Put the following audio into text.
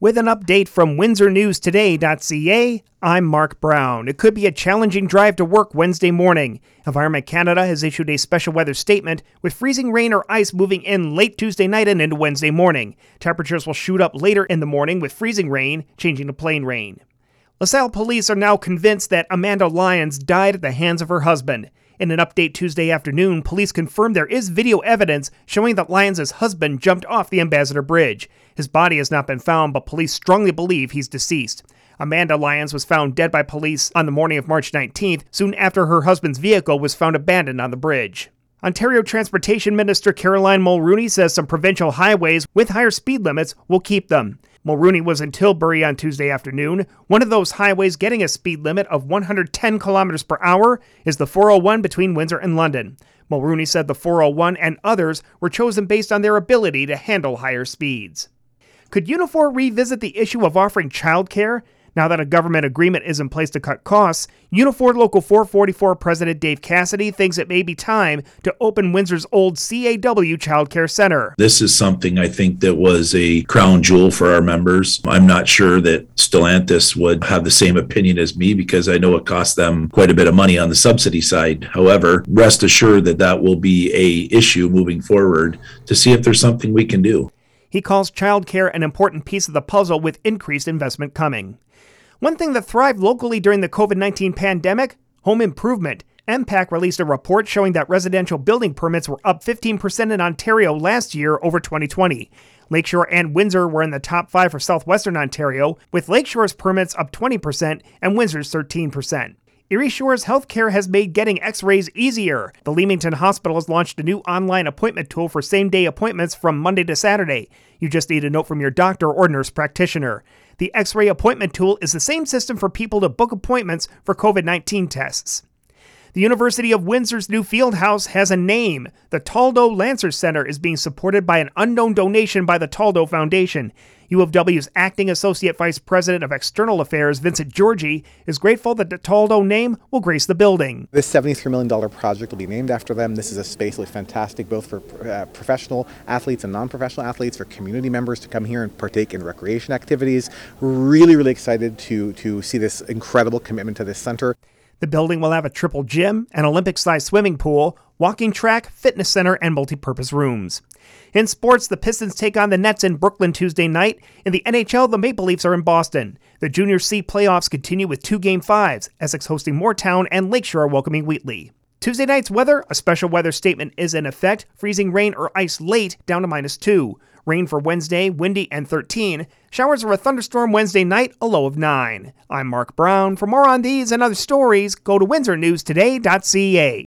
With an update from WindsorNewsToday.ca, I'm Mark Brown. It could be a challenging drive to work Wednesday morning. Environment Canada has issued a special weather statement with freezing rain or ice moving in late Tuesday night and into Wednesday morning. Temperatures will shoot up later in the morning with freezing rain changing to plain rain. LaSalle police are now convinced that Amanda Lyons died at the hands of her husband. In an update Tuesday afternoon, police confirmed there is video evidence showing that Lyons' husband jumped off the Ambassador Bridge. His body has not been found, but police strongly believe he's deceased. Amanda Lyons was found dead by police on the morning of March 19th, soon after her husband's vehicle was found abandoned on the bridge. Ontario Transportation Minister Caroline Mulroney says some provincial highways with higher speed limits will keep them. Mulroney was in Tilbury on Tuesday afternoon. One of those highways getting a speed limit of 110 kilometers per hour is the 401 between Windsor and London. Mulroney said the 401 and others were chosen based on their ability to handle higher speeds. Could Unifor revisit the issue of offering childcare? Now that a government agreement is in place to cut costs, Unifor Local 444 President Dave Cassidy thinks it may be time to open Windsor's old CAW Child Care Center. This is something I think that was a crown jewel for our members. I'm not sure that Stellantis would have the same opinion as me because I know it costs them quite a bit of money on the subsidy side. However, rest assured that that will be a issue moving forward to see if there's something we can do. He calls childcare an important piece of the puzzle with increased investment coming. One thing that thrived locally during the COVID 19 pandemic home improvement. MPAC released a report showing that residential building permits were up 15% in Ontario last year over 2020. Lakeshore and Windsor were in the top five for southwestern Ontario, with Lakeshore's permits up 20% and Windsor's 13%. Erie Shores Healthcare has made getting x rays easier. The Leamington Hospital has launched a new online appointment tool for same day appointments from Monday to Saturday. You just need a note from your doctor or nurse practitioner. The X ray appointment tool is the same system for people to book appointments for COVID 19 tests. The University of Windsor's new field house has a name. The Toldo Lancer Center is being supported by an unknown donation by the Toldo Foundation. U of W's acting associate vice president of external affairs, Vincent Georgie, is grateful that the Toldo name will grace the building. This $73 million project will be named after them. This is a space that will be fantastic both for uh, professional athletes and non professional athletes, for community members to come here and partake in recreation activities. Really, really excited to, to see this incredible commitment to this center. The building will have a triple gym, an Olympic sized swimming pool, walking track, fitness center, and multi-purpose rooms. In sports, the Pistons take on the Nets in Brooklyn Tuesday night. In the NHL, the Maple Leafs are in Boston. The Junior C playoffs continue with two Game 5s, Essex hosting Mooretown and Lakeshore welcoming Wheatley. Tuesday night's weather, a special weather statement is in effect, freezing rain or ice late down to minus 2. Rain for Wednesday, windy and 13. Showers or a thunderstorm Wednesday night, a low of 9. I'm Mark Brown. For more on these and other stories, go to windsornewstoday.ca.